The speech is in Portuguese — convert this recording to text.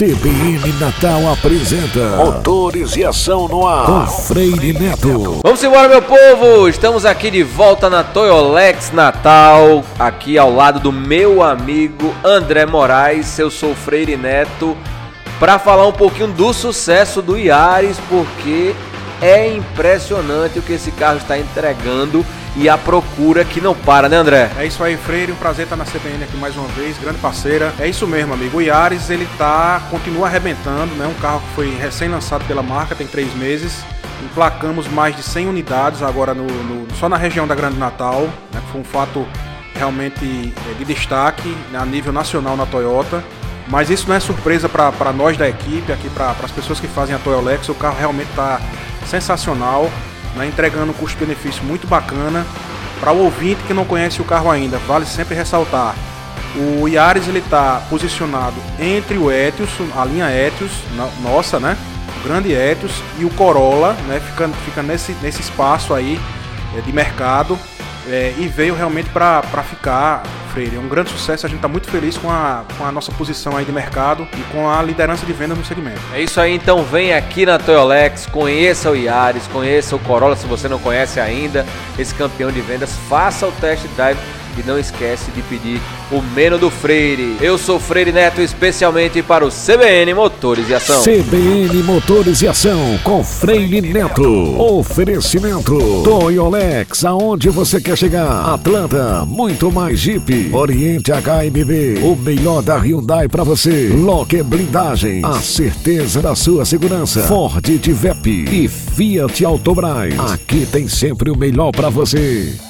CBN Natal apresenta Motores e Ação no Ar com Freire Neto. Vamos embora, meu povo! Estamos aqui de volta na Toyolex Natal, aqui ao lado do meu amigo André Moraes. Eu sou Freire Neto, para falar um pouquinho do sucesso do Yaris, porque é impressionante o que esse carro está entregando e a procura que não para, né, André? É isso aí, Freire. Um prazer estar na CBN aqui mais uma vez, grande parceira. É isso mesmo, amigo. O Yaris, ele tá, continua arrebentando, né? Um carro que foi recém-lançado pela marca, tem três meses. Emplacamos mais de 100 unidades agora no, no só na região da Grande Natal, né? Foi um fato realmente é, de destaque né? a nível nacional na Toyota. Mas isso não é surpresa para nós da equipe, aqui para as pessoas que fazem a Toyolex. O carro realmente está sensacional né, entregando um custo-benefício muito bacana. Para o ouvinte que não conhece o carro ainda, vale sempre ressaltar. O Yaris ele está posicionado entre o Etios, a linha Etios, nossa, né? O grande Etios e o Corolla, né? Fica, fica nesse, nesse espaço aí é, de mercado é, e veio realmente para ficar, Freire. É um grande sucesso, a gente está muito feliz com a, com a nossa posição aí de mercado e com a liderança de venda no segmento. É isso aí, então vem aqui na Toyolex, conheça o Yaris, conheça o Corolla se você não conhece ainda, esse campeão de vendas, faça o test drive e não esquece de pedir o Meno do Freire. Eu sou Freire Neto, especialmente para o CBN Motores e Ação. CBN Motores e Ação com Freire Neto. Oferecimento Toyolex, aonde você quer chegar? Atlanta, muito mais Jeep. Oriente HMB, o melhor da Hyundai para você. Locker Blindagem, a certeza da sua segurança. Ford Tivep e Fiat Autobras. Aqui tem sempre o melhor para você.